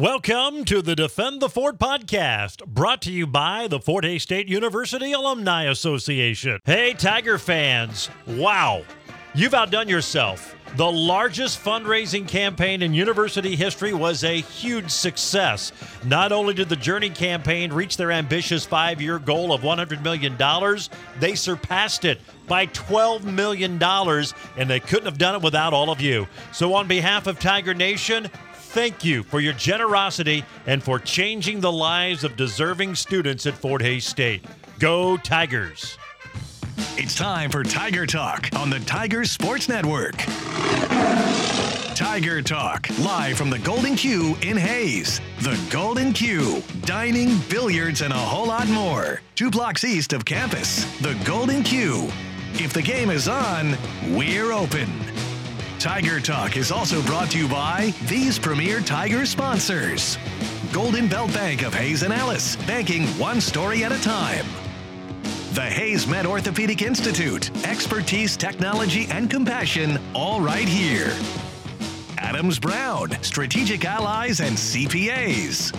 Welcome to the Defend the Fort podcast, brought to you by the Fort Hays State University Alumni Association. Hey, Tiger fans, wow, you've outdone yourself. The largest fundraising campaign in university history was a huge success. Not only did the Journey campaign reach their ambitious five year goal of $100 million, they surpassed it by $12 million, and they couldn't have done it without all of you. So, on behalf of Tiger Nation, thank you for your generosity and for changing the lives of deserving students at Fort Hays State. Go Tigers! It's time for Tiger Talk on the Tiger Sports Network. Tiger Talk, live from the Golden Q in Hays. The Golden Q, dining, billiards, and a whole lot more. Two blocks east of campus. The Golden Q. If the game is on, we're open. Tiger Talk is also brought to you by these premier Tiger sponsors Golden Belt Bank of Hays and Ellis, banking one story at a time. The HaysMed Orthopedic Institute, expertise, technology, and compassion, all right here. Adams Brown, strategic allies and CPAs.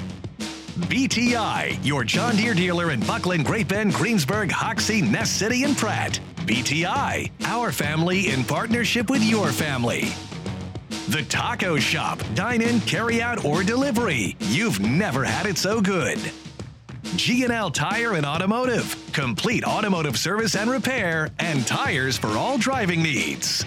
BTI, your John Deere dealer in Bucklin, Great Bend, Greensburg, Hoxie, Ness City, and Pratt. BTI, our family in partnership with your family. The Taco Shop, dine in, carry out, or delivery. You've never had it so good. G&L Tire and Automotive, complete automotive service and repair, and tires for all driving needs.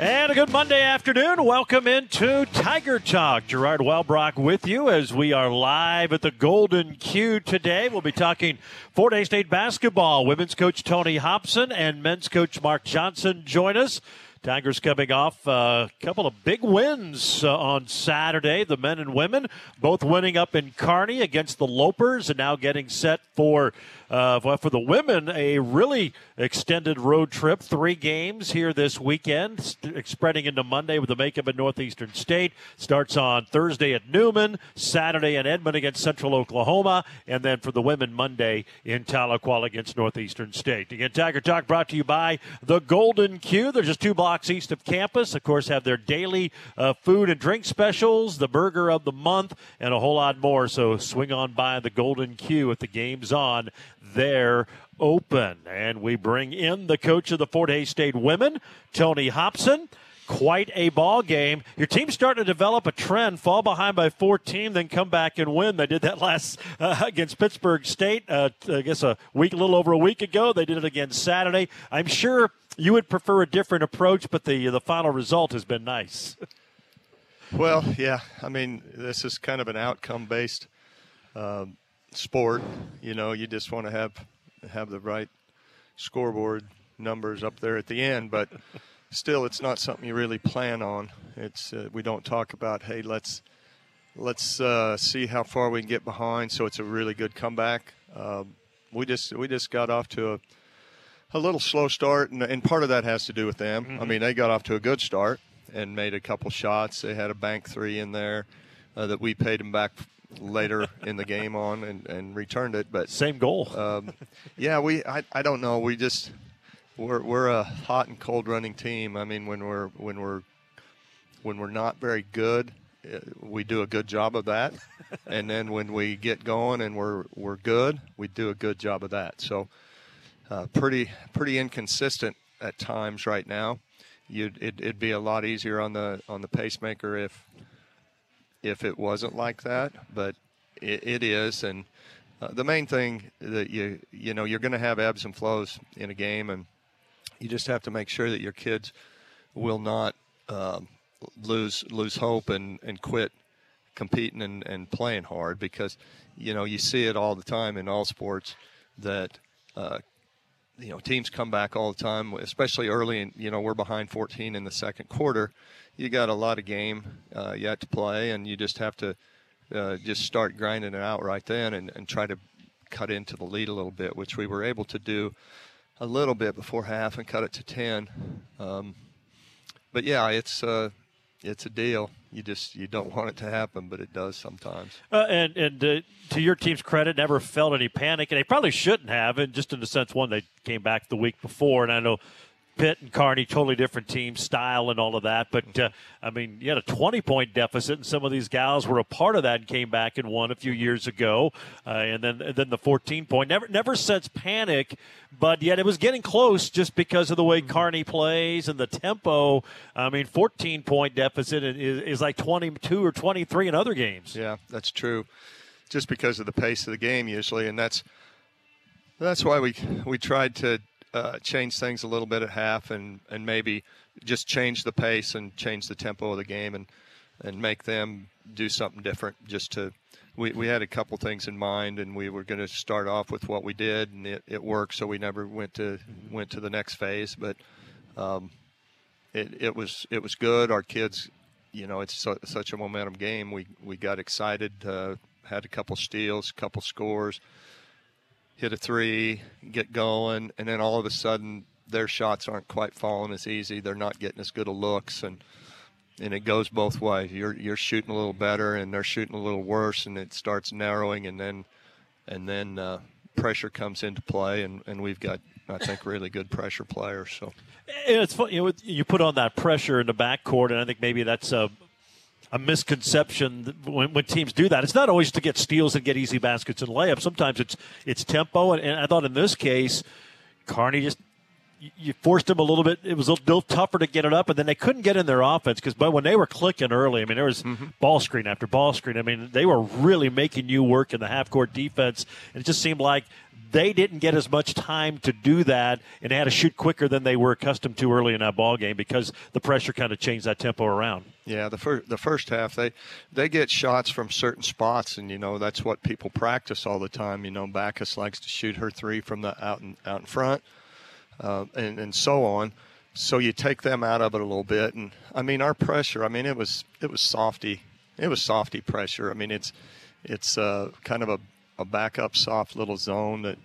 And a good Monday afternoon. Welcome into Tiger Talk. Gerard Wellbrock with you as we are live at the Golden Q today. We'll be talking Fort Hays State basketball. Women's coach Tony Hobson and men's coach Mark Johnson join us. Tigers coming off a couple of big wins uh, on Saturday. The men and women both winning up in Kearney against the Lopers and now getting set for uh, for the women a really extended road trip, three games here this weekend, spreading into Monday with the makeup at Northeastern State. Starts on Thursday at Newman, Saturday in Edmond against Central Oklahoma, and then for the women Monday in Tahlequah against Northeastern State. Again, Tiger Talk brought to you by the Golden Q. They're just two blocks east of campus. Of course, have their daily uh, food and drink specials, the burger of the month, and a whole lot more. So swing on by the Golden Q if the game's on they're open. And we bring in the coach of the Fort Hays State women, Tony Hobson. Quite a ball game. Your team's starting to develop a trend: fall behind by 14, then come back and win. They did that last uh, against Pittsburgh State. Uh, I guess a week, a little over a week ago. They did it again Saturday. I'm sure you would prefer a different approach, but the the final result has been nice. Well, yeah. I mean, this is kind of an outcome based um, sport. You know, you just want to have have the right scoreboard numbers up there at the end, but still, it's not something you really plan on. It's uh, we don't talk about hey, let's let's uh, see how far we can get behind. So it's a really good comeback. Um, we just we just got off to a a little slow start, and, and part of that has to do with them. Mm-hmm. I mean, they got off to a good start and made a couple shots. They had a bank three in there uh, that we paid them back later in the game on and, and returned it. But same goal. Um, yeah, we I, I don't know. We just we're we're a hot and cold running team. I mean, when we're when we're when we're not very good, uh, we do a good job of that. and then when we get going and we're we're good, we do a good job of that. So uh, pretty pretty inconsistent at times right now. You'd, it, it'd be a lot easier on the on the pacemaker if if it wasn't like that, but it, it is. And uh, the main thing that you you know you're going to have ebbs and flows in a game, and you just have to make sure that your kids will not um, lose lose hope and and quit competing and, and playing hard because you know you see it all the time in all sports that uh, you know teams come back all the time, especially early. And you know we're behind 14 in the second quarter. You got a lot of game uh, yet to play, and you just have to uh, just start grinding it out right then and, and try to cut into the lead a little bit, which we were able to do a little bit before half and cut it to 10. Um, but yeah, it's uh, it's a deal. You just you don't want it to happen, but it does sometimes. Uh, and and uh, to your team's credit, never felt any panic, and they probably shouldn't have. And just in the sense, one, they came back the week before, and I know Pitt and Kearney, totally different team style and all of that. But uh, I mean, you had a 20 point deficit, and some of these gals were a part of that and came back and won a few years ago. Uh, and then and then the 14 point. Never never since panic, but yet it was getting close just because of the way Kearney plays and the tempo. I mean, 14 point deficit is, is like 22 or 23 in other games. Yeah, that's true. Just because of the pace of the game usually, and that's that's why we we tried to uh, change things a little bit at half and, and maybe just change the pace and change the tempo of the game and and make them do something different just to we, we had a couple things in mind and we were going to start off with what we did and it, it worked so we never went to went to the next phase but um, it, it was it was good. Our kids you know it's so, such a momentum game. We we got excited uh, had a couple steals a couple scores hit a three, get going, and then all of a sudden their shots aren't quite falling as easy. They're not getting as good of looks, and and it goes both ways. You're you're shooting a little better, and they're shooting a little worse, and it starts narrowing, and then and then uh, pressure comes into play, and, and we've got I think really good pressure players. So and it's fun. You know, you put on that pressure in the backcourt, and I think maybe that's a a misconception when, when, teams do that. It's not always to get steals and get easy baskets and layups. Sometimes it's it's tempo, and, and I thought in this case, Kearney just you forced him a little bit. It was a little tougher to get it up, and then they couldn't get in their offense because, but when they were clicking early, I mean, there was mm-hmm. ball screen after ball screen. I mean, they were really making you work in the half court defense, and it just seemed like they didn't get as much time to do that and had to shoot quicker than they were accustomed to early in that ball game because the pressure kind of changed that tempo around. Yeah, the first the first half they they get shots from certain spots, and you know that's what people practice all the time. You know, Backus likes to shoot her three from the out and out in front, uh, and and so on. So you take them out of it a little bit, and I mean our pressure. I mean it was it was softy, it was softy pressure. I mean it's it's uh, kind of a a backup soft little zone that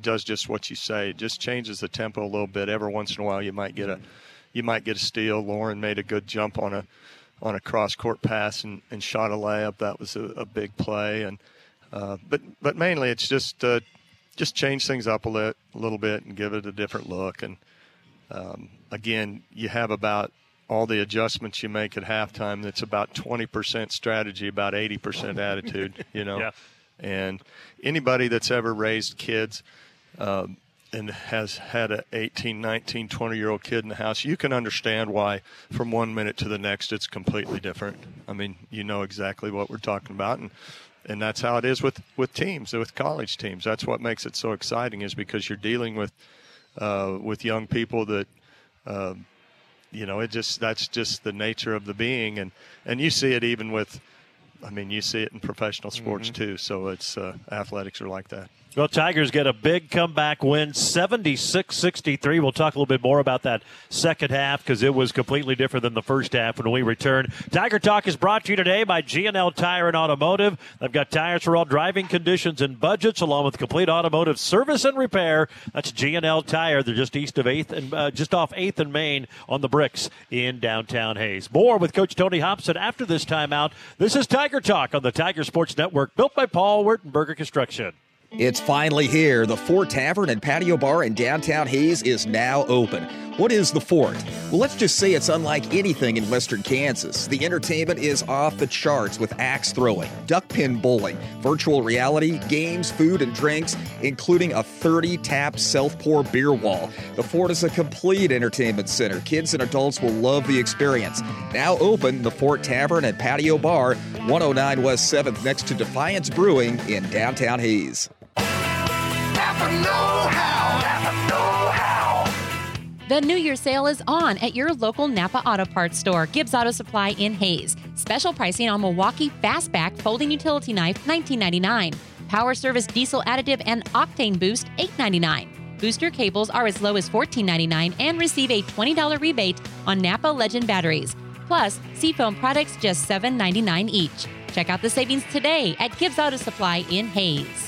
does just what you say. It just changes the tempo a little bit. Every once in a while, you might get a you might get a steal. Lauren made a good jump on a on a cross court pass and, and shot a layup. That was a, a big play. And uh, but but mainly it's just uh, just change things up a, lit, a little bit and give it a different look. And um, again, you have about all the adjustments you make at halftime. That's about 20% strategy, about 80% attitude. You know. yeah. And anybody that's ever raised kids um, and has had an 18, 19, 20 year old kid in the house, you can understand why from one minute to the next it's completely different. I mean, you know exactly what we're talking about. And, and that's how it is with, with teams, with college teams. That's what makes it so exciting is because you're dealing with, uh, with young people that, uh, you know, it just, that's just the nature of the being. And, and you see it even with, I mean, you see it in professional sports mm-hmm. too. So it's uh, athletics are like that. Well, Tigers get a big comeback win, 76 63. We'll talk a little bit more about that second half because it was completely different than the first half when we return. Tiger Talk is brought to you today by G&L Tire and Automotive. They've got tires for all driving conditions and budgets, along with complete automotive service and repair. That's G&L Tire. They're just east of 8th and uh, just off 8th and Main on the bricks in downtown Hays. More with Coach Tony Hobson after this timeout. This is Tiger Talk on the Tiger Sports Network, built by Paul Wertenberger Construction. It's finally here. The Fort Tavern and Patio Bar in downtown Hays is now open. What is the Fort? Well, let's just say it's unlike anything in western Kansas. The entertainment is off the charts with axe throwing, duck pin bowling, virtual reality, games, food, and drinks, including a 30 tap self pour beer wall. The Fort is a complete entertainment center. Kids and adults will love the experience. Now open, the Fort Tavern and Patio Bar, 109 West 7th, next to Defiance Brewing in downtown Hays. The New Year sale is on at your local Napa Auto Parts store, Gibbs Auto Supply in Hays. Special pricing on Milwaukee Fastback folding utility knife, $19.99. Power Service diesel additive and octane boost, $8.99. Booster cables are as low as $14.99 and receive a $20 rebate on Napa Legend batteries. Plus, Seafoam products just $7.99 each. Check out the savings today at Gibbs Auto Supply in Hays.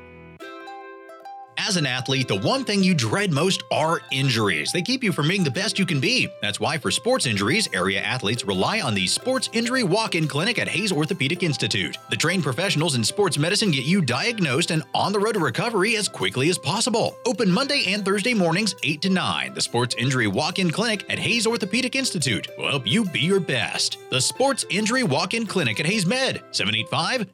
As an athlete, the one thing you dread most are injuries. They keep you from being the best you can be. That's why, for sports injuries, area athletes rely on the Sports Injury Walk In Clinic at Hays Orthopedic Institute. The trained professionals in sports medicine get you diagnosed and on the road to recovery as quickly as possible. Open Monday and Thursday mornings, 8 to 9. The Sports Injury Walk In Clinic at Hays Orthopedic Institute will help you be your best. The Sports Injury Walk In Clinic at HaysMed, 785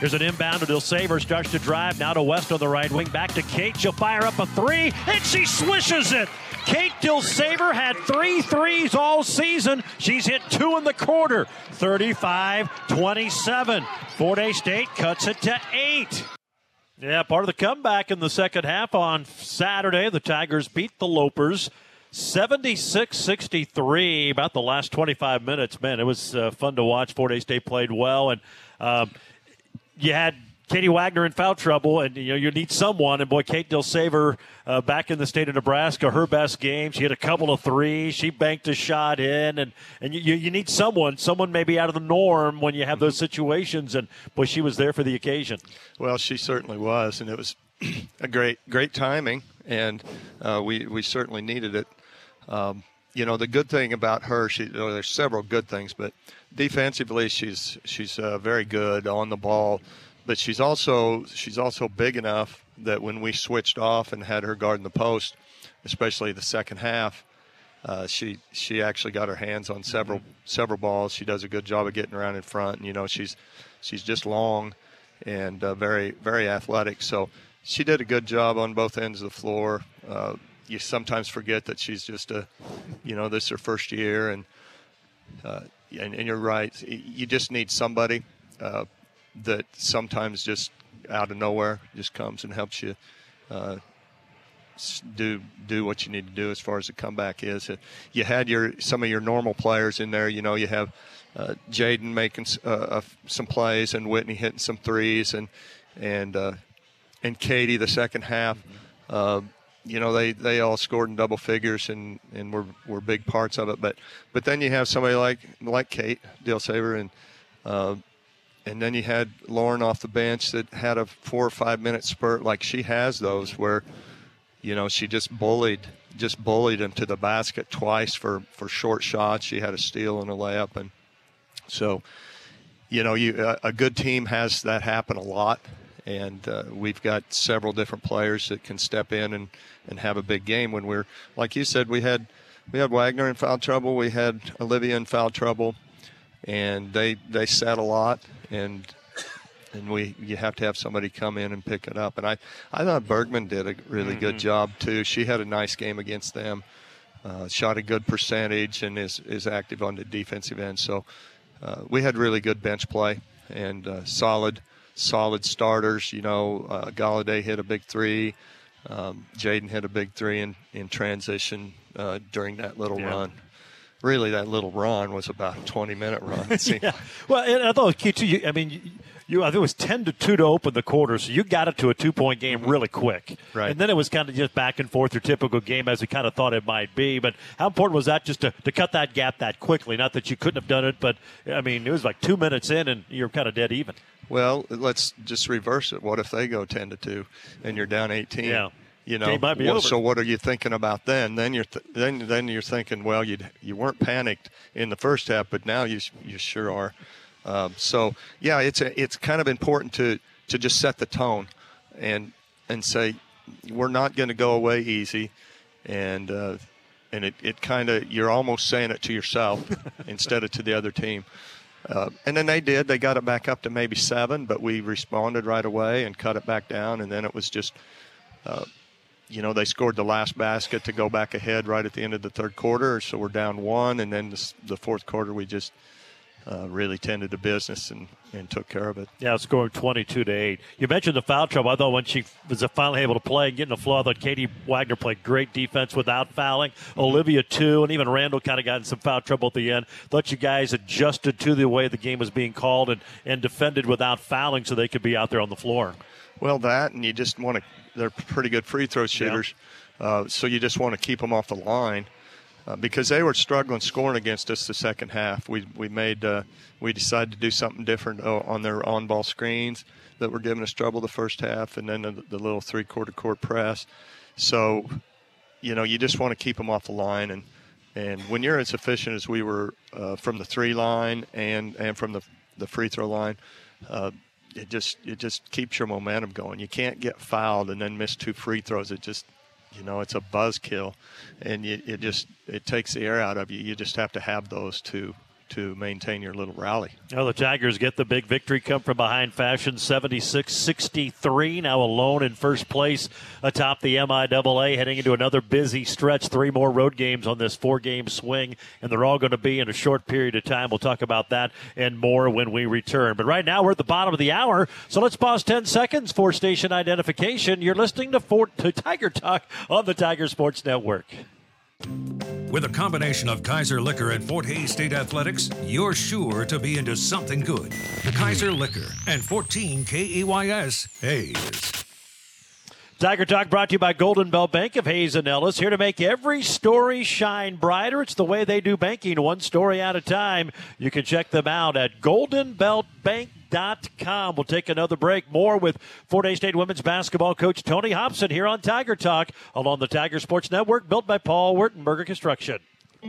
Here's an inbound to Dilsaver. Starts to drive now to West on the right wing. Back to Kate. She'll fire up a three, and she swishes it. Kate Dilsaver had three threes all season. She's hit two in the quarter. 35 27. Fort Hays State cuts it to eight. Yeah, part of the comeback in the second half on Saturday. The Tigers beat the Lopers 76 63. About the last 25 minutes. Man, it was uh, fun to watch. Fort Hays State played well. And, um, you had Katie Wagner in foul trouble, and you know you need someone. And boy, Kate Dilsaver uh, back in the state of Nebraska, her best game. She hit a couple of threes. She banked a shot in, and and you, you need someone, someone maybe out of the norm when you have those situations. And boy, she was there for the occasion. Well, she certainly was, and it was a great great timing, and uh, we we certainly needed it. Um, you know, the good thing about her, she well, there's several good things, but defensively, she's she's uh, very good on the ball, but she's also she's also big enough that when we switched off and had her guarding the post, especially the second half, uh, she she actually got her hands on several several balls. She does a good job of getting around in front, and you know she's she's just long and uh, very very athletic. So she did a good job on both ends of the floor. Uh, you sometimes forget that she's just a, you know, this is her first year, and uh, and, and, you're right. You just need somebody uh, that sometimes just out of nowhere just comes and helps you uh, do do what you need to do as far as the comeback is. Uh, you had your some of your normal players in there. You know, you have uh, Jaden making uh, some plays and Whitney hitting some threes and and and Katie the second half. Mm-hmm you know they, they all scored in double figures and, and were, were big parts of it. But but then you have somebody like like Kate Dilsaver and uh, and then you had Lauren off the bench that had a four or five minute spurt like she has those where you know she just bullied just bullied him to the basket twice for for short shots. She had a steal and a layup and so you know you a good team has that happen a lot and uh, we've got several different players that can step in and, and have a big game. When we're like you said, we had we had Wagner in foul trouble, we had Olivia in foul trouble, and they they sat a lot, and and we you have to have somebody come in and pick it up. And I I thought Bergman did a really mm-hmm. good job too. She had a nice game against them. Uh, shot a good percentage and is, is active on the defensive end. So uh, we had really good bench play and uh, solid solid starters. You know, uh, Galladay hit a big three. Um, Jaden hit a big three in, in transition uh, during that little yeah. run. Really, that little run was about a 20 minute run. yeah. Well, and I thought it was key too. I mean, you, I think it was 10 to 2 to open the quarter, so you got it to a two point game mm-hmm. really quick. Right. And then it was kind of just back and forth, your typical game as we kind of thought it might be. But how important was that just to, to cut that gap that quickly? Not that you couldn't have done it, but I mean, it was like two minutes in and you're kind of dead even. Well, let's just reverse it. What if they go ten to two and you're down eighteen? Yeah. You know, well, so what are you thinking about then? Then you're th- then then you're thinking, well, you you weren't panicked in the first half, but now you you sure are. Um, so yeah, it's a, it's kind of important to to just set the tone, and and say we're not going to go away easy, and uh, and it, it kind of you're almost saying it to yourself instead of to the other team. Uh, and then they did. They got it back up to maybe seven, but we responded right away and cut it back down. And then it was just, uh, you know, they scored the last basket to go back ahead right at the end of the third quarter. So we're down one. And then the, the fourth quarter, we just uh, really tended to business and, and took care of it. Yeah, scoring 22 to 8. You mentioned the foul trouble. I thought when she was finally able to play and get in the flow, I thought Katie Wagner played great defense without fouling. Olivia, too, and even Randall kind of got in some foul trouble at the end. Thought you guys adjusted to the way the game was being called and, and defended without fouling so they could be out there on the floor. Well, that, and you just want to, they're pretty good free throw shooters. Yeah. Uh, so you just want to keep them off the line uh, because they were struggling scoring against us the second half. We we made uh, we decided to do something different uh, on their on ball screens that were giving us trouble the first half, and then the, the little three quarter court press. So, you know, you just want to keep them off the line, and and when you're as efficient as we were uh, from the three line and and from the the free throw line. Uh, it just it just keeps your momentum going. You can't get fouled and then miss two free throws. It just you know, it's a buzzkill, and you, it just it takes the air out of you. You just have to have those to to maintain your little rally. Well, the Tigers get the big victory, come from behind fashion 76 63. Now alone in first place atop the MIAA, heading into another busy stretch. Three more road games on this four game swing, and they're all going to be in a short period of time. We'll talk about that and more when we return. But right now, we're at the bottom of the hour, so let's pause 10 seconds for station identification. You're listening to, Fort, to Tiger Talk on the Tiger Sports Network. With a combination of Kaiser Liquor and Fort Hays State Athletics, you're sure to be into something good. The Kaiser Liquor and 14 KEYS Hays. Tiger Talk brought to you by Golden Belt Bank of Hays and Ellis, here to make every story shine brighter. It's the way they do banking, one story at a time. You can check them out at goldenbeltbank.com. We'll take another break. More with Fort Hays State women's basketball coach Tony Hobson here on Tiger Talk along the Tiger Sports Network, built by Paul Wertenberger Construction.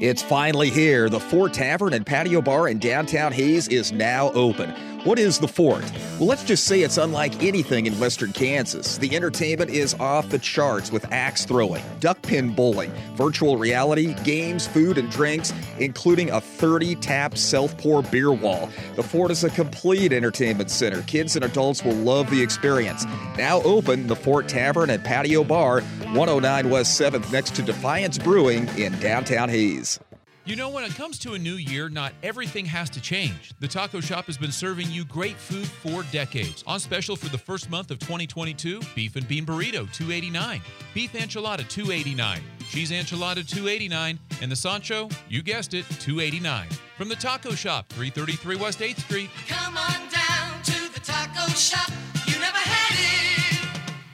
It's finally here. The Fort Tavern and Patio Bar in downtown Hays is now open. What is the Fort? Well, let's just say it's unlike anything in western Kansas. The entertainment is off the charts with axe throwing, duck pin bowling, virtual reality, games, food, and drinks, including a 30 tap self pour beer wall. The Fort is a complete entertainment center. Kids and adults will love the experience. Now open, the Fort Tavern and Patio Bar, 109 West 7th, next to Defiance Brewing in downtown Hays. You know, when it comes to a new year, not everything has to change. The Taco Shop has been serving you great food for decades. On special for the first month of 2022, beef and bean burrito, 289, beef enchilada, 289, cheese enchilada, 289, and the Sancho, you guessed it, 289. From the Taco Shop, 333 West 8th Street. Come on down to the Taco Shop. You never had it.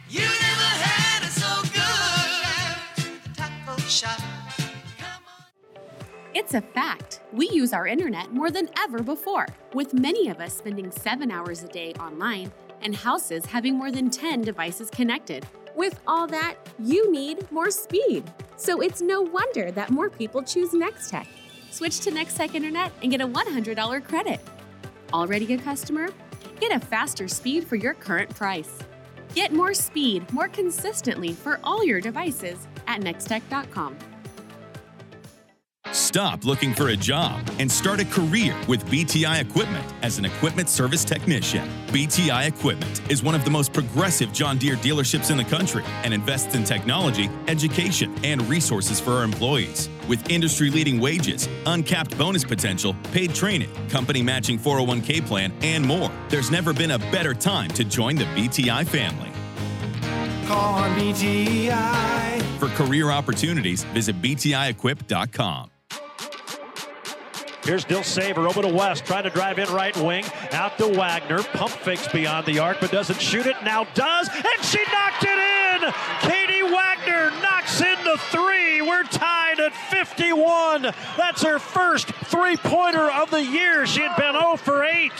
You never had it so good. To the Taco Shop. It's a fact. We use our internet more than ever before, with many of us spending seven hours a day online and houses having more than 10 devices connected. With all that, you need more speed. So it's no wonder that more people choose Nextech. Switch to Nextech Internet and get a $100 credit. Already a customer? Get a faster speed for your current price. Get more speed more consistently for all your devices at nextech.com. Stop looking for a job and start a career with BTI Equipment as an equipment service technician. BTI Equipment is one of the most progressive John Deere dealerships in the country and invests in technology, education, and resources for our employees. With industry leading wages, uncapped bonus potential, paid training, company matching 401k plan, and more, there's never been a better time to join the BTI family. Call on BTI. For career opportunities, visit BTIEquip.com. Here's Dilsaver over to West, trying to drive in right wing. Out to Wagner. Pump fakes beyond the arc, but doesn't shoot it. Now does, and she knocked it in! Katie Wagner knocks in the three. We're tied at 51. That's her first three pointer of the year. She had been 0 for 8.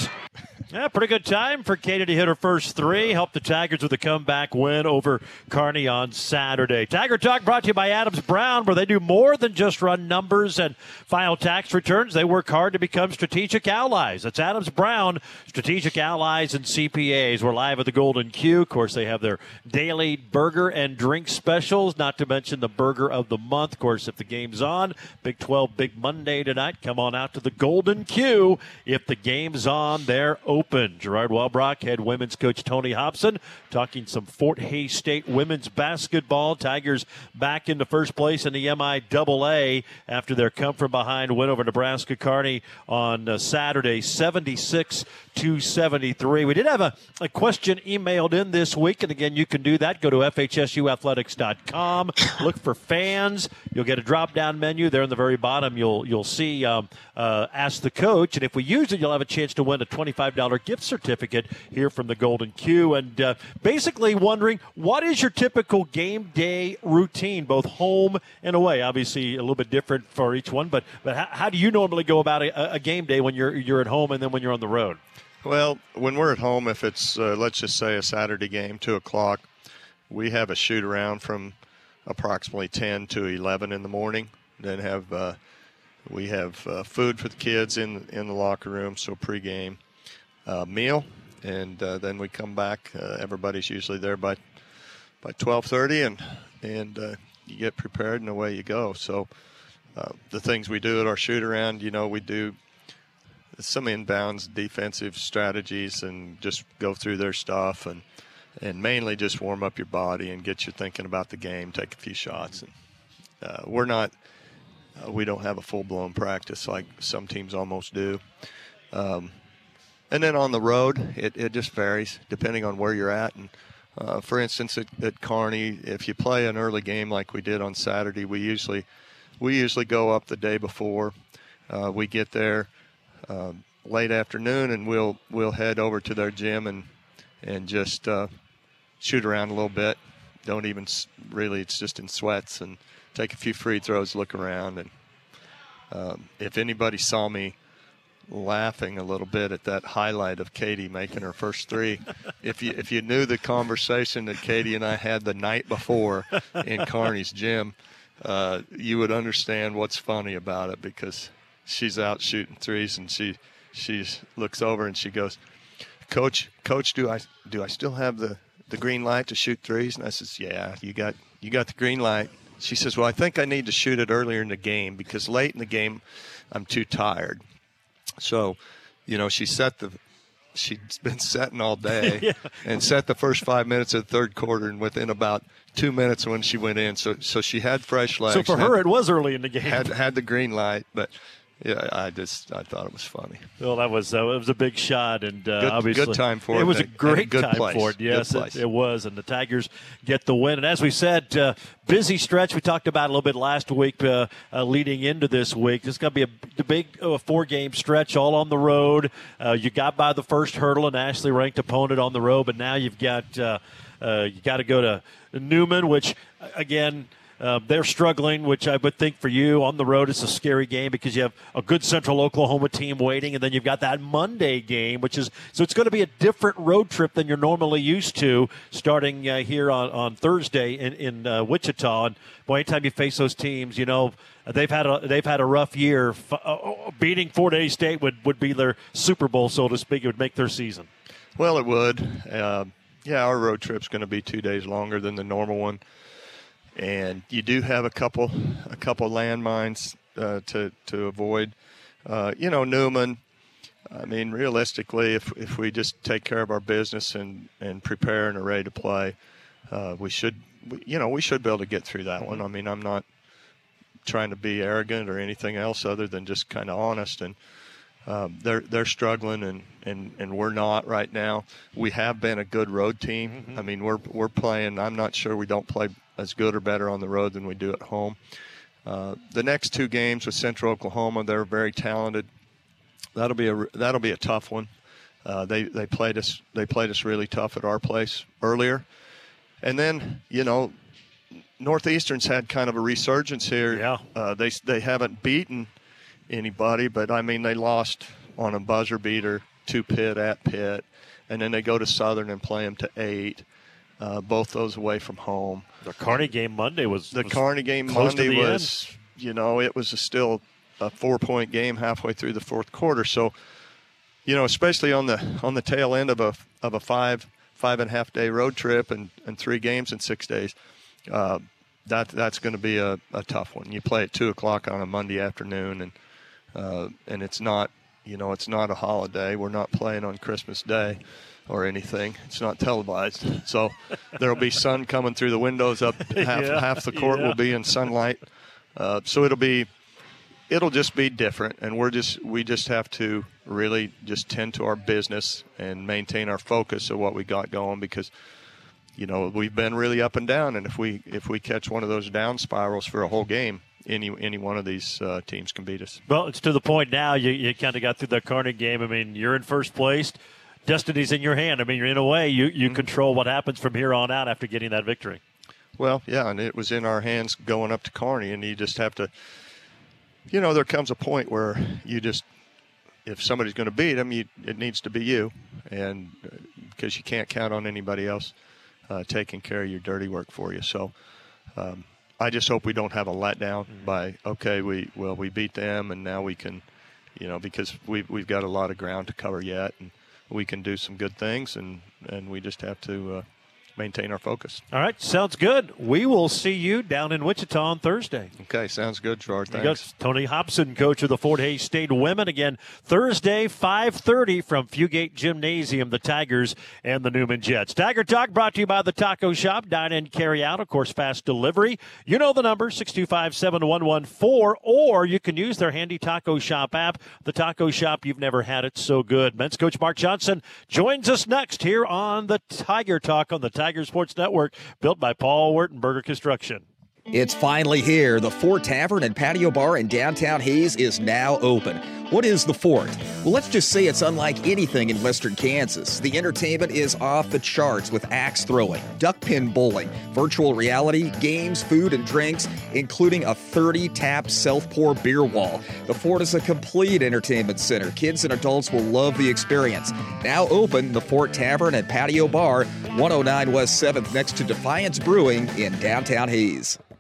Yeah, pretty good time for Katie to hit her first three. Helped the Tigers with a comeback win over Kearney on Saturday. Tiger Talk brought to you by Adams Brown, where they do more than just run numbers and file tax returns. They work hard to become strategic allies. That's Adams Brown, strategic allies and CPAs. We're live at the Golden Q. Of course, they have their daily burger and drink specials, not to mention the burger of the month. Of course, if the game's on, Big 12 Big Monday tonight, come on out to the Golden Q. If the game's on, they're open Open. Gerard Wellbrock, head women's coach Tony Hobson, talking some Fort Hays State women's basketball. Tigers back into first place in the MIAA after their come from behind win over Nebraska Kearney on uh, Saturday, 76 to 73. We did have a, a question emailed in this week, and again, you can do that. Go to FHSUathletics.com, look for fans. You'll get a drop down menu there in the very bottom. You'll you'll see um, uh, Ask the Coach, and if we use it, you'll have a chance to win a $25 gift certificate here from the Golden Q. And uh, basically, wondering what is your typical game day routine, both home and away? Obviously, a little bit different for each one, but but how, how do you normally go about a, a game day when you're you're at home and then when you're on the road? Well, when we're at home, if it's uh, let's just say a Saturday game, two o'clock, we have a shoot around from approximately ten to eleven in the morning. Then have uh, we have uh, food for the kids in in the locker room, so pregame uh, meal, and uh, then we come back. Uh, everybody's usually there by by twelve thirty, and and you get prepared, and away you go. So the things we do at our shoot around, you know, we do some inbounds defensive strategies and just go through their stuff and and mainly just warm up your body and get you thinking about the game, take a few shots. And uh, we're not, uh, we don't have a full blown practice like some teams almost do. Um, and then on the road, it, it just varies depending on where you're at. And uh, for instance, at, at Kearney, if you play an early game like we did on Saturday, we usually we usually go up the day before. Uh, we get there um, late afternoon, and we'll we'll head over to their gym and and just uh, shoot around a little bit. Don't even really. It's just in sweats and take a few free throws, look around, and um, if anybody saw me laughing a little bit at that highlight of Katie making her first three, if you if you knew the conversation that Katie and I had the night before in Kearney's gym, uh, you would understand what's funny about it because she's out shooting threes and she she looks over and she goes, "Coach, coach, do I do I still have the the green light to shoot threes?" And I says, "Yeah, you got you got the green light." She says, "Well, I think I need to shoot it earlier in the game because late in the game I'm too tired." So, you know, she set the she's been setting all day Yeah. and set the first five minutes of the third quarter and within about two minutes when she went in. So so she had fresh legs. So for had- her, it was early in the game. had had the green light, but yeah, I just I thought it was funny. Well, that was uh, it was a big shot, and uh, Good- obviously good time for it. it, was a great good time place. for it. Yes, it, it was, and the Tigers get the win. And as we said, uh, busy stretch. We talked about a little bit last week, uh, uh, leading into this week. This is going to be a big uh, four-game stretch, all on the road. Uh, you got by the first hurdle, an Ashley ranked opponent on the road, but now you've got uh, uh, you got to go to Newman, which again. Uh, they're struggling, which I would think for you on the road it's a scary game because you have a good Central Oklahoma team waiting, and then you've got that Monday game, which is so it's going to be a different road trip than you're normally used to, starting uh, here on, on Thursday in in uh, Wichita. And boy, anytime you face those teams, you know they've had a they've had a rough year. Uh, beating Fort Hays State would would be their Super Bowl, so to speak. It would make their season. Well, it would. Uh, yeah, our road trip's going to be two days longer than the normal one, and you do have a couple a couple landmines uh, to to avoid. Uh, you know, Newman. I mean, realistically, if if we just take care of our business and and prepare and are ready to play, uh, we should. You know, we should be able to get through that one. I mean, I'm not trying to be arrogant or anything else other than just kind of honest and um, they're they're struggling and, and, and we're not right now. We have been a good road team. I mean we're we're playing. I'm not sure we don't play as good or better on the road than we do at home. Uh, the next two games with Central Oklahoma, they're very talented. That'll be a that'll be a tough one. Uh, they they played us they played us really tough at our place earlier, and then you know Northeastern's had kind of a resurgence here. Yeah. Uh, they they haven't beaten anybody, but I mean they lost on a buzzer beater to Pitt at Pitt, and then they go to Southern and play them to eight. Uh, both those away from home. The Kearney game Monday was The was Kearney game Monday the end. was, you know, it was a still a four point game halfway through the fourth quarter. So, you know, especially on the on the tail end of a of a five five and a half day road trip and, and three games in six days, uh, that that's going to be a, a tough one. You play at two o'clock on a Monday afternoon, and uh, and it's not you know, it's not a holiday. We're not playing on Christmas Day or anything. It's not televised. So there'll be sun coming through the windows up half, Yeah, half the court yeah. will be in sunlight. Uh, so it'll be it'll just be different and we're just we just have to really just tend to our business and maintain our focus of what we got going because you know we've been really up and down and if we if we catch one of those down spirals for a whole game any any one of these uh, teams can beat us Well, it's to the point now. You, you kind of got through the Kearney game. I mean, you're in first place. Destiny's in your hand. I mean, in a way you you Mm-hmm. control what happens from here on out after getting that victory. Well, yeah, and it was in our hands going up to Kearney, and you just have to, you know, there comes a point where you just, if somebody's going to beat them, you, it needs to be you, and because you can't count on anybody else uh, taking care of your dirty work for you. So, um, I just hope we don't have a letdown by okay, we well we beat them, and now we can, you know, because we we've got a lot of ground to cover yet, and we can do some good things, and and we just have to. Uh, Maintain our focus. All right, sounds good. We will see you down in Wichita on Thursday. Okay, sounds good, George. There you go. Thanks. Tony Hobson, coach of the Fort Hays State Women. Again, Thursday, 5.30 from Fugate Gymnasium, the Tigers and the Newman Jets. Tiger Talk brought to you by the Taco Shop. Dine and carry out, of course, fast delivery. You know the number, 625-7114, or you can use their handy Taco Shop app. The Taco Shop, you've never had it so good. Men's coach Mark Johnson joins us next here on the Tiger Talk on the Tiger Sports Network, built by Paul Wertenberger Construction. It's finally here. The Fort Tavern and Patio Bar in downtown Hays is now open. What is the Fort? Well, let's just say it's unlike anything in western Kansas. The entertainment is off the charts with axe throwing, duck pin bowling, virtual reality, games, food, and drinks, including a 30 tap self pour beer wall. The Fort is a complete entertainment center. Kids and adults will love the experience. Now open, the Fort Tavern and Patio Bar, 109 West 7th, next to Defiance Brewing in downtown Hays.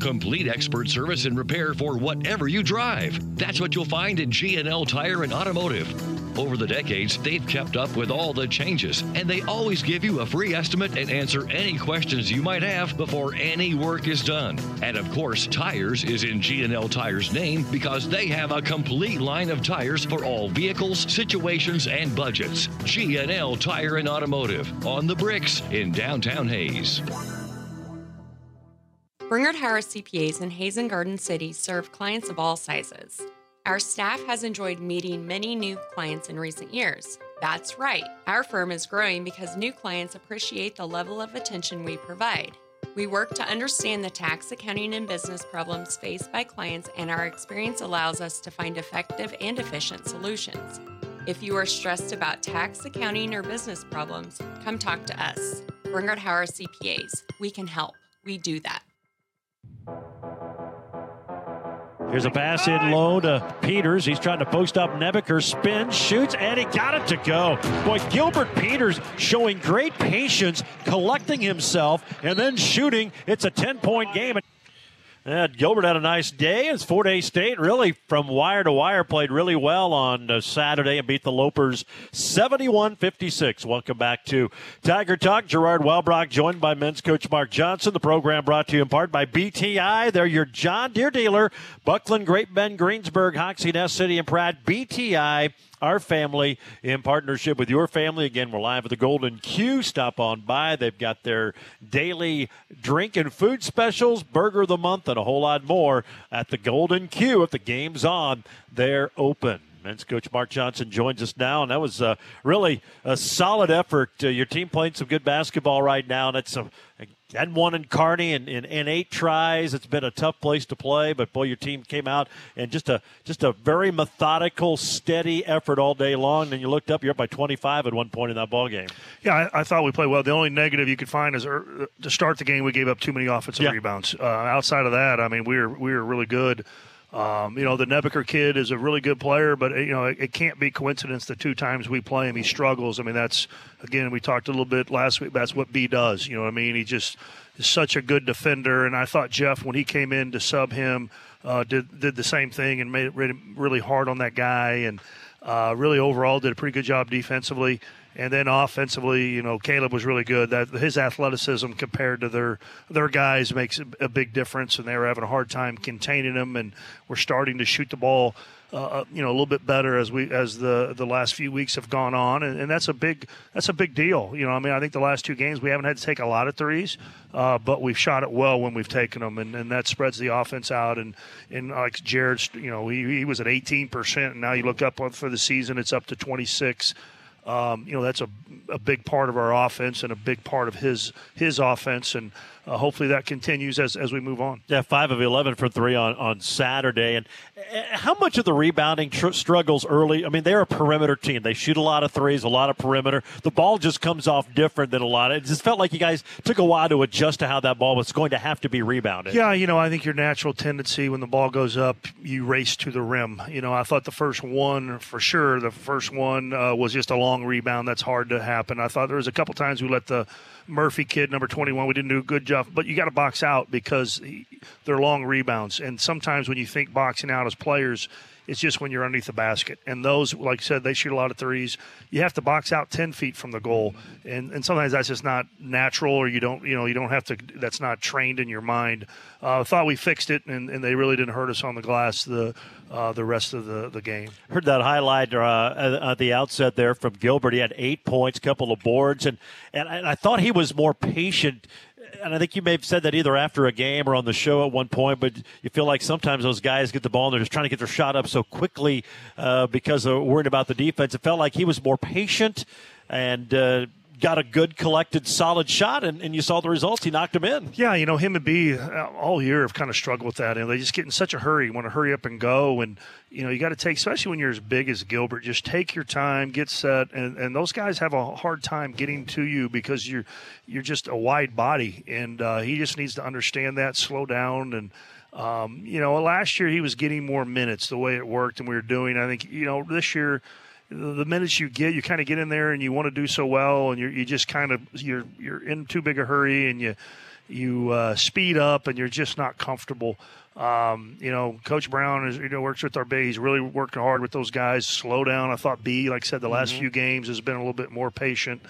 Complete expert service and repair for whatever you drive. That's what you'll find in G&L Tire and Automotive. Over the decades, they've kept up with all the changes, and they always give you a free estimate and answer any questions you might have before any work is done. And of course, tires is in G&L Tire's name because they have a complete line of tires for all vehicles, situations, and budgets. G&L Tire and Automotive on the bricks in downtown Hays. Bringard Harris CPAs in Hays and Garden City serve clients of all sizes. Our staff has enjoyed meeting many new clients in recent years. That's right, our firm is growing because new clients appreciate the level of attention we provide. We work to understand the tax, accounting, and business problems faced by clients, and our experience allows us to find effective and efficient solutions. If you are stressed about tax, accounting, or business problems, come talk to us. Bringard Harris CPAs. We can help. We do that. Here's a pass in low to Peters. He's trying to post up Nebeker, spins, shoots, and he got it to go. Boy, Gilbert Peters showing great patience, collecting himself, and then shooting. It's a 10 point game. And Gilbert had a nice day. It's Fort Hays State really from wire to wire played really well on uh, Saturday and beat the Lopers 71-56. Welcome back to Tiger Talk. Gerard Wellbrock joined by men's coach Mark Johnson. The program brought to you in part by BTI. They're your John Deere dealer. Bucklin, Great Bend, Greensburg, Hoxie, Ness City, and Pratt. BTI our family in partnership with your family. Again, we're live at the Golden Q. Stop on by. They've got their daily drink and food specials, burger of the month, and a whole lot more at the Golden Q. If the game's on, they're open. Men's coach Mark Johnson joins us now, and that was uh, really a solid effort. Uh, your team playing some good basketball right now, and it's a, and one in Kearney in, in, in eight tries. It's been a tough place to play, but boy, your team came out and just a just a very methodical, steady effort all day long. And you looked up, you're up by 25 at one point in that ball game. Yeah, I, I thought we played well. The only negative you could find is er, to start the game, we gave up too many offensive Yeah. rebounds. Uh, outside of that, I mean, we were we were really good Um, you know, the Nebeker kid is a really good player, but you know, it, it, can't be coincidence the two times we play him he struggles. I mean, that's again we talked a little bit last week. That's what B does. You know what I mean? He just is such a good defender, and I thought Jeff when he came in to sub him uh, did did the same thing and made it really, really hard on that guy, and uh, really overall did a pretty good job defensively. And then offensively, you know, Caleb was really good. That his athleticism compared to their their guys makes a big difference, and they were having a hard time containing them. And we're starting to shoot the ball uh, uh, you know a little bit better as we as the the last few weeks have gone on, and, and, that's a big that's a big deal. You know, I mean, I think the last two games we haven't had to take a lot of threes, uh, but we've shot it well when we've taken them, and, and that spreads the offense out. And and like Jared, you know, he, he was at 18 percent, and now you look up for the season, it's up to 26. Um, you know, that's a, a big part of our offense and a big part of his his offense, and uh, hopefully that continues as, as we move on. Yeah, five of eleven for three on, on Saturday. And how much of the rebounding tr- struggles early? I mean, they're a perimeter team. They shoot a lot of threes, a lot of perimeter. The ball just comes off different than a lot. It just felt like you guys took a while to adjust to how that ball was going to have to be rebounded. Yeah, you know, I think your natural tendency when the ball goes up, you race to the rim. You know, I thought the first one for sure. The first one uh, was just a long rebound. That's hard to happen. I thought there was a couple times we let the Murphy kid, number 21, we didn't do a good job, but you got to box out because they're long rebounds. And sometimes when you think boxing out as players, it's just when you're underneath the basket. And those, like I said, they shoot a lot of threes. You have to box out 10 feet from the goal. And, and sometimes that's just not natural or you don't, you know, you don't have to, that's not trained in your mind. I uh, thought we fixed it and, and they really didn't hurt us on the glass the, uh, the rest of the, the game. Heard that highlight uh, at the outset there from Gilbert. He had eight points, couple of boards, and, and I thought he was more patient and I think you may have said that either after a game or on the show at one point, but you feel like sometimes those guys get the ball and they're just trying to get their shot up so quickly uh, because they're worried about the defense. It felt like he was more patient and uh, got a good, collected, solid shot, and, and you saw the results. He knocked him in. Yeah, you know, him and B uh, all year have kind of struggled with that. And they just get in such a hurry, want to hurry up and go. And, you know, you got to take, especially when you're as big as Gilbert, just take your time, get set. And, and those guys have a hard time getting to you because you're, you're just a wide body. And uh, he just needs to understand that, slow down. And, um, you know, last year he was getting more minutes the way it worked and we were doing. I think, you know, this year – the minutes you get, you kind of get in there and you want to do so well, and you you just kind of you're you're in too big a hurry, and you you uh, speed up, and you're just not comfortable. Um, you know, Coach Brown is you know works with our big. He's really working hard with those guys. Slow down. I thought B, like I said, the last mm-hmm. few games has been a little bit more patient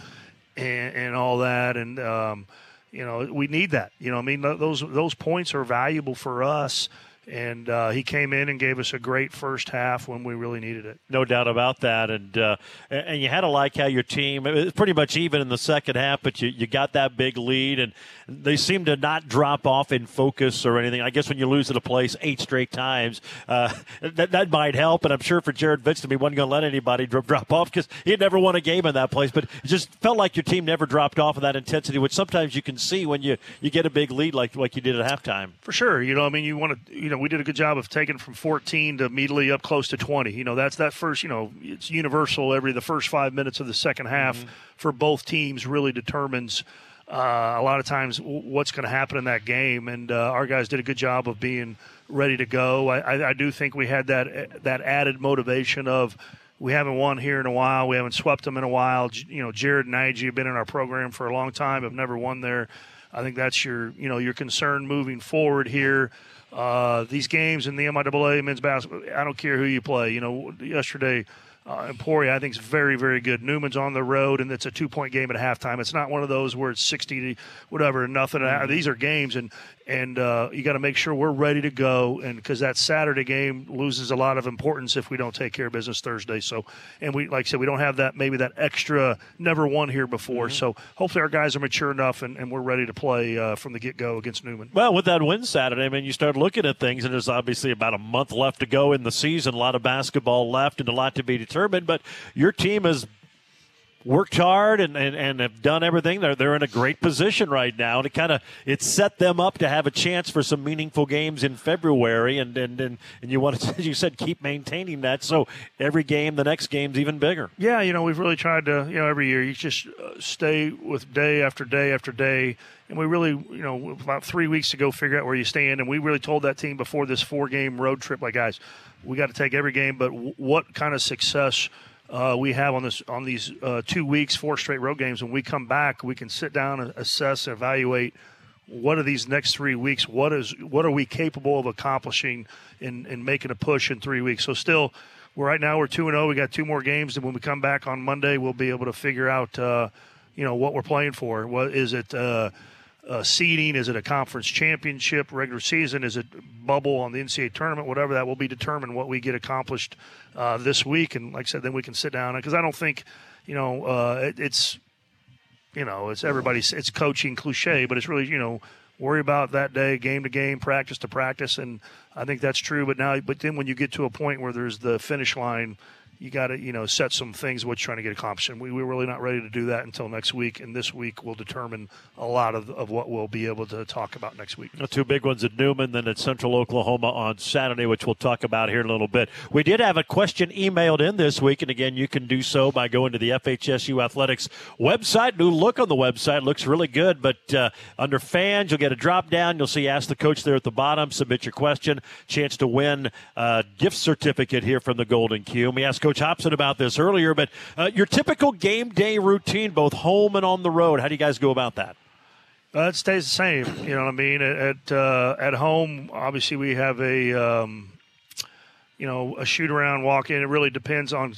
and, and all that, and um, you know we need that. You know, I mean those those points are valuable for us and uh, he came in and gave us a great first half when we really needed it. No doubt about that, and uh, and you had to like how your team it was pretty much even in the second half, but you, you got that big lead, and they seemed to not drop off in focus or anything. I guess when you lose at a place eight straight times, uh, that that might help, and I'm sure for Jared Vincent, he wasn't going to let anybody drop, drop off because he had never won a game in that place, but it just felt like your team never dropped off of that intensity, which sometimes you can see when you you get a big lead like like you did at halftime. For sure, you know, I mean, you want to, you know we did a good job of taking from 14 to immediately up close to 20. You know, that's that first, you know, it's universal every the first five minutes of the second half mm-hmm. for both teams really determines uh, a lot of times what's going to happen in that game. And uh, our guys did a good job of being ready to go. I, I, I do think we had that that added motivation of we haven't won here in a while. We haven't swept them in a while. You know, Jared and IG have been in our program for a long time, have never won there. I think that's your, you know, your concern moving forward here. Uh, these games in the MIAA men's basketball, I don't care who you play. You know, yesterday uh, Emporia, I think, is very, very good. Newman's on the road, and it's a two point game at halftime. It's not one of those where it's 60 to whatever, nothing. Mm-hmm. These are games, and and uh, you got to make sure we're ready to go. And because that Saturday game loses a lot of importance if we don't take care of business Thursday. So, and we, like I said, we don't have that maybe that extra never won here before. Mm-hmm. So hopefully our guys are mature enough and, and we're ready to play uh, from the get go against Newman. Well, with that win Saturday, I mean, you start looking at things, and there's obviously about a month left to go in the season. A lot of basketball left, and a lot to be determined. But your team is worked hard and, and, and have done everything. They're, they're in a great position right now. And it kind of it set them up to have a chance for some meaningful games in February. And, and, and, and you want to, as you said, keep maintaining that. So every game, the next game's even bigger. Yeah, you know, we've really tried to, you know, every year you just uh, stay with day after day after day. And we really, you know, about three weeks to go figure out where you stand. And we really told that team before this four game road trip, like, guys, we got to take every game, but w- what kind of success uh, we have on this on these uh, two weeks, four straight road games. When we come back, we can sit down and assess, and evaluate what are these next three weeks. What is what are we capable of accomplishing in in making a push in three weeks? So still, we're right now we're two and zero. We got two more games, and when we come back on Monday, we'll be able to figure out uh, you know what we're playing for. What is it? Uh, seeding? Is it a conference championship, regular season? Is it bubble on the NCAA tournament? Whatever that will be determined what we get accomplished uh, this week. And like I said, then we can sit down because I don't think, you know, uh, it, it's, you know, it's everybody's it's coaching cliche, but it's really you know worry about that day, game to game, practice to practice, and I think that's true. But now, but then when you get to a point where there's the finish line you got to you know set some things what you're trying to get accomplished. And we, we're really not ready to do that until next week. And this week will determine a lot of, of what we'll be able to talk about next week. The two big ones at Newman, then at Central Oklahoma on Saturday, which we'll talk about here in a little bit. We did have a question emailed in this week, and again, you can do so by going to the FHSU Athletics website. New look on the website looks really good, but uh, under fans, you'll get a drop down. You'll see Ask the Coach there at the bottom. Submit your question. Chance to win a gift certificate here from the Golden Q. We asked Coach Hobson about this earlier, but uh, your typical game day routine, both home and on the road, how do you guys go about that? Uh, it stays the same. You know what I mean? At uh, at home, obviously we have a um, you know a shoot around, walk in. It really depends on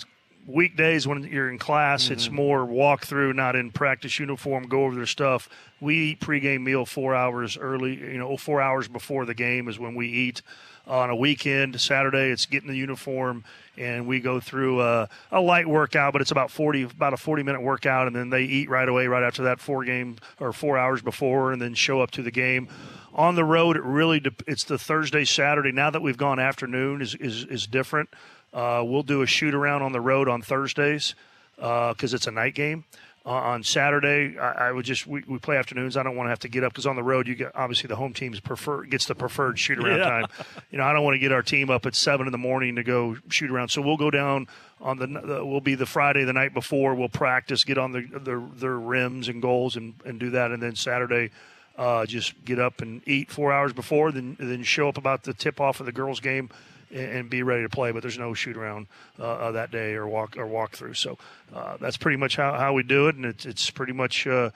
weekdays when you're in class. It's more walk through, not in practice uniform. Go over their stuff. We eat pregame meal four hours early. You know, four hours before the game is when we eat. On a weekend, Saturday, it's getting the uniform and we go through a, a light workout, but it's about forty about a forty minute workout, and then they eat right away right after that four game or four hours before, and then show up to the game. On the road, it really de- it's the Thursday Saturday. Now that we've gone afternoon is is, is different. Uh, we'll do a shoot around on the road on Thursdays because it's a night game. Uh, on Saturday, I, I would just we, we play afternoons. I don't want to have to get up because on the road you get obviously the home team's prefer gets the preferred shoot around Yeah. time. You know, I don't want to get our team up at seven in the morning to go shoot around. So we'll go down on the, the we'll be the Friday the night before. We'll practice, get on the their, their rims and goals, and, and do that. And then Saturday, uh, just get up and eat four hours before, then then show up about the tip off of the girls' game and, be ready to play. But there's no shoot around uh, uh, that day or walk or walk through. So uh, that's pretty much how, how we do it, and it's it's pretty much uh,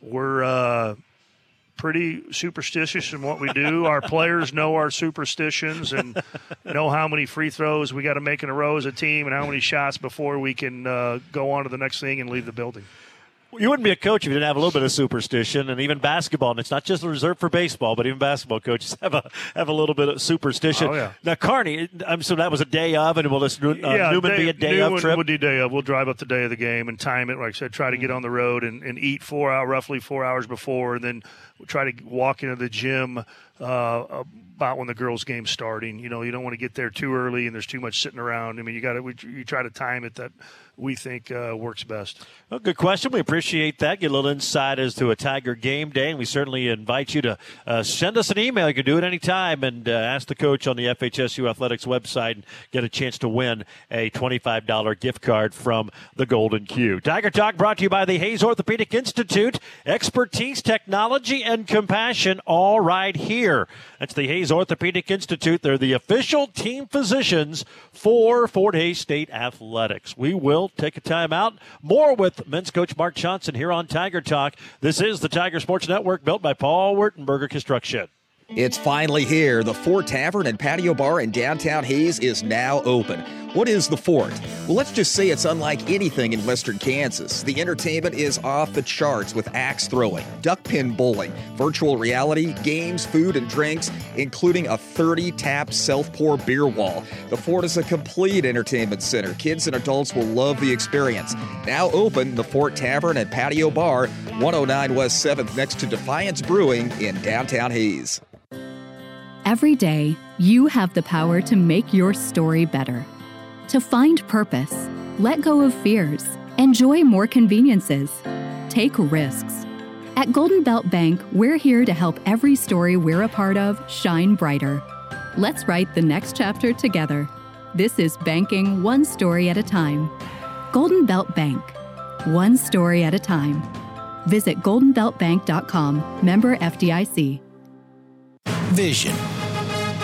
we're. Uh, Pretty superstitious in what we do. Our players know our superstitions and know how many free throws we got to make in a row as a team and how many shots before we can uh, go on to the next thing and leave the building. You wouldn't be a coach if you didn't have a little bit of superstition, and even basketball. And it's not just reserved for baseball, but even basketball coaches have a have a little bit of superstition. Oh, yeah. Now, Kearney, I'm so that was a day of, and will this uh, Newman be a day Newman of trip? Will do day of. We'll drive up the day of the game and time it. Like I said, try to get Mm-hmm. on the road and, and eat four hour, roughly four hours before, and then we'll try to walk into the gym uh, about when the girls' game's starting. You know, you don't want to get there too early and there's too much sitting around. I mean, you got to you try to time it that we think uh, works best. Well, good question. We appreciate that. Get a little insight as to a Tiger game day, and we certainly invite you to uh, send us an email. You can do it anytime and uh, ask the coach on the FHSU Athletics website and get a chance to win a $25 gift card from the Golden Q. Tiger Talk brought to you by the Hays Orthopedic Institute. Expertise, technology, and compassion all right here. That's the Hays Orthopedic Institute. They're the official team physicians for Fort Hays State Athletics. We will take a time out. More with men's coach Mark Johnson here on Tiger Talk. This is the Tiger Sports Network built by Paul Wertenberger Construction. It's finally here. The Fort Tavern and Patio Bar in downtown Hays is now open. What is the Fort? Well, let's just say it's unlike anything in western Kansas. The entertainment is off the charts with axe throwing, duck pin bowling, virtual reality, games, food, and drinks, including a 30 tap self pour beer wall. The Fort is a complete entertainment center. Kids and adults will love the experience. Now open, the Fort Tavern and Patio Bar, 109 West 7th, next to Defiance Brewing in downtown Hays. Every day, you have the power to make your story better. To find purpose, let go of fears, Enjoy more conveniences. Take risks. At Golden Belt Bank, we're here to help every story we're a part of shine brighter. Let's write the next chapter together. This is banking one story at a time. Golden Belt Bank, one story at a time. Visit goldenbeltbank.com, member FDIC. Vision,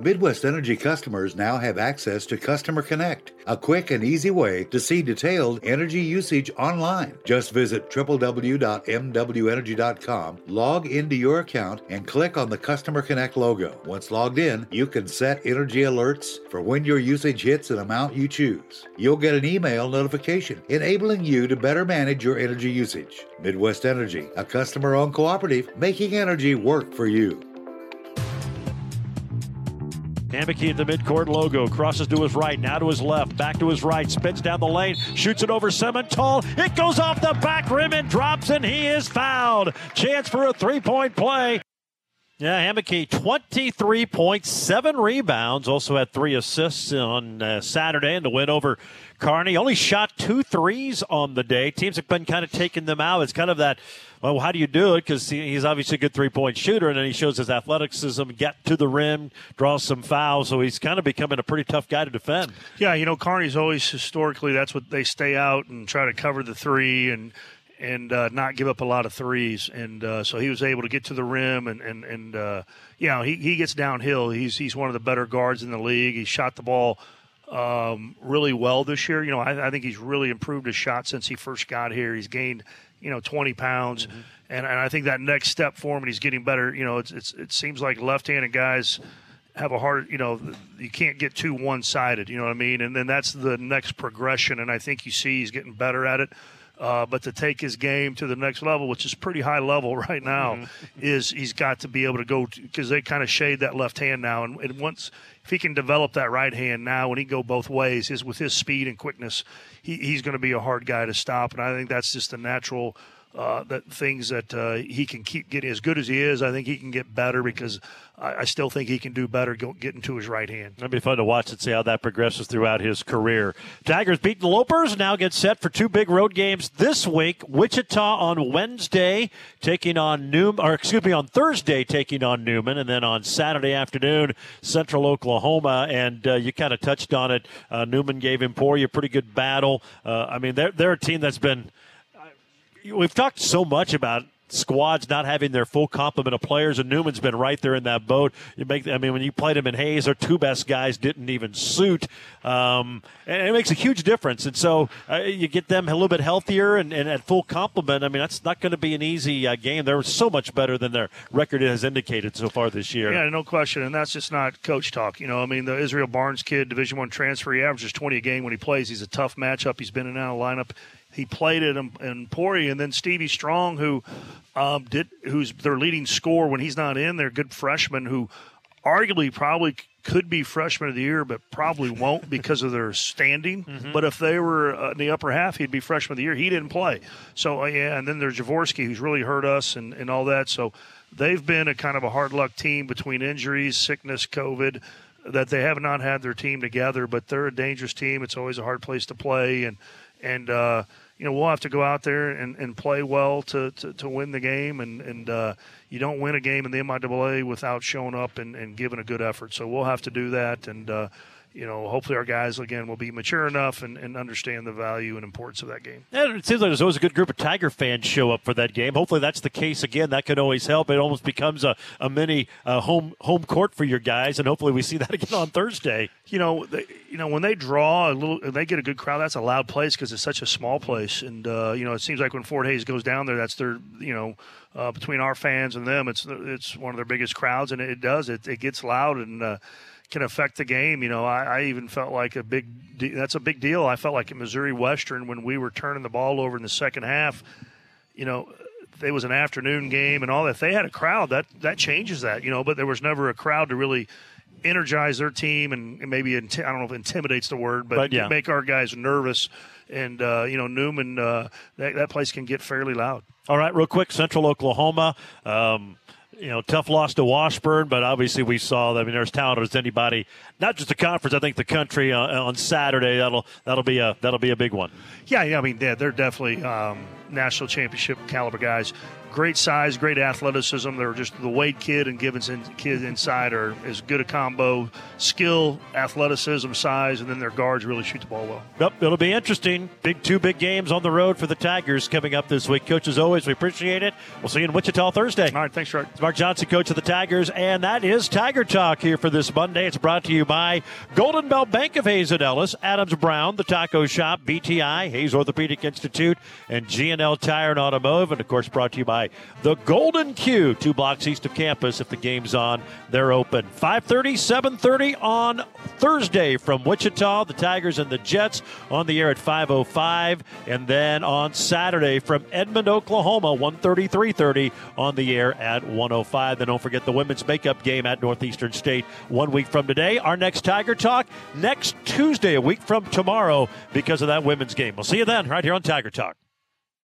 Midwest Energy customers now have access to Customer Connect, a quick and easy way to see detailed energy usage online. Just visit www.mwenergy.com, log into your account, and click on the Customer Connect logo. Once logged in, you can set energy alerts for when your usage hits an amount you choose. You'll get an email notification enabling you to better manage your energy usage. Midwest Energy, a customer owned cooperative making energy work for you. Hammocky at the midcourt logo. Crosses to his right, now to his left, back to his right, spins down the lane, shoots it over Semental. It goes off the back rim and drops, and he is fouled. Chance for a three point play. Yeah, Hammocky, 23.7 rebounds. Also had three assists on uh, Saturday in the win over Kearney. Only shot two threes on the day. Teams have been kind of taking them out. It's kind of that, well, how do you do it? Because he's obviously a good three point shooter, and then he shows his athleticism, get to the rim, draws some fouls. So he's kind of becoming a pretty tough guy to defend. Yeah, you know, Kearney's always historically that's what they stay out and try to cover the three and and uh, not give up a lot of threes. And uh, so he was able to get to the rim and and and uh, you know he he gets downhill. He's he's one of the better guards in the league. He shot the ball um, really well this year. You know, I, I, think he's really improved his shot since he first got here. He's gained you know 20 pounds. Mm-hmm. And, and I think that next step for him, and he's getting better. You know, it's, it's it seems like left-handed guys have a hard, you know, you can't get too one sided, you know what I mean? And then that's the next progression. And I think you see he's getting better at it. Uh, but to take his game to the next level, which is pretty high level right now, mm-hmm. is he's got to be able to go because they kind of shade that left hand now, and, and, once if he can develop that right hand now, when he go both ways, is with his speed and quickness, he, he's going to be a hard guy to stop, and I think that's just the natural uh, that things that uh, he can keep getting as good as he is. I think he can get better because I, I still think he can do better getting to his right hand. That'd be fun to watch and see how that progresses throughout his career. Tigers beat the Lopers, now get set for two big road games this week. Wichita on Wednesday taking on Newman, or excuse me, on Thursday taking on Newman, and then on Saturday afternoon, Central Oklahoma. And uh, you kind of touched on it. Uh, Newman gave Emporia a pretty good battle. Uh, I mean, they're, they're a team that's been – we've talked so much about squads not having their full complement of players, and Newman's been right there in that boat. You make, I mean, when you played him in Hays, our two best guys didn't even suit, um, and it makes a huge difference. And so uh, you get them a little bit healthier and, and at full complement. I mean, that's not going to be an easy uh, game. They're so much better than their record has indicated so far this year. Yeah, no question, and that's just not coach talk. You know, I mean, the Israel Barnes kid, Division One transfer, he averages 20 a game when he plays. He's a tough matchup. He's been in and out of lineup he played at Emporia, and then Stevie Strong, who um, did, who's their leading scorer when he's not in. They're good freshman who arguably probably could be freshman of the year, but probably won't because of their standing. Mm-hmm. But if they were uh, in the upper half, he'd be freshman of the year. He didn't play, so uh, yeah. And then there's Javorsky, who's really hurt us and, and all that. So they've been a kind of a hard luck team between injuries, sickness, COVID. That they have not had their team together, but they're a dangerous team. It's always a hard place to play, and and uh, you know we'll have to go out there and, and play well to, to, to win the game. And and uh, you don't win a game in the MIAA without showing up and, and giving a good effort. So we'll have to do that. And uh, you know, hopefully our guys again will be mature enough and, and understand the value and importance of that game. Yeah, it seems like there's always a good group of Tiger fans show up for that game. Hopefully that's the case again. That could always help. It almost becomes a, a mini uh, home home court for your guys, and hopefully we see that again on Thursday. You know, they, you know when they draw a little, they get a good crowd. That's a loud place because it's such a small place, and uh, you know it seems like when Fort Hays goes down there, that's their you know. Uh, between our fans and them, it's it's one of their biggest crowds, and it does it, it gets loud, and uh, can affect the game. You know, I, I even felt like a big de- that's a big deal. I felt like at Missouri Western when we were turning the ball over in the second half. You know, it was an afternoon game and all that. If they had a crowd, that that changes that. You know, but there was never a crowd to really energize their team and, and maybe inti- I don't know if intimidates the word, but, But, yeah. make our guys nervous. And uh, you know, Newman, uh, that that place can get fairly loud. All right, real quick, Central Oklahoma. Um, you know, tough loss to Washburn, but obviously we saw that. I mean, there's talent as anybody, not just the conference. I think the country uh, on Saturday. That'll that'll be a that'll be a big one. Yeah, yeah. I mean, yeah, they're definitely um, national championship caliber guys. Great size, great athleticism. They're just the Wade kid and Gibbons in, kid inside are as good a combo, skill, athleticism, size, and then their guards really shoot the ball well. Yep, it'll be interesting. Big two big games on the road for the Tigers coming up this week. Coach, as always, we appreciate it. We'll see you in Wichita Thursday. All right, thanks, Rick. It's Mark Johnson, coach of the Tigers, and that is Tiger Talk here for this Monday. It's brought to you by Golden Belt Bank of Hays and Ellis, Adams Brown, the Taco Shop, BTI, Hays Orthopedic Institute, and GNL Tire and Automotive, and of course brought to you by the Golden Q, two blocks east of campus. If the game's on, they're open. 5:30, 7:30 on Thursday from Wichita. The Tigers and the Jets on the air at 5:05, and then on Saturday from Edmond, Oklahoma, 1:30, 3:30 on the air at 105. Then don't forget the women's makeup game at Northeastern State one week from today. Our next Tiger Talk next Tuesday, a week from tomorrow, because of that women's game. We'll see you then, right here on Tiger Talk.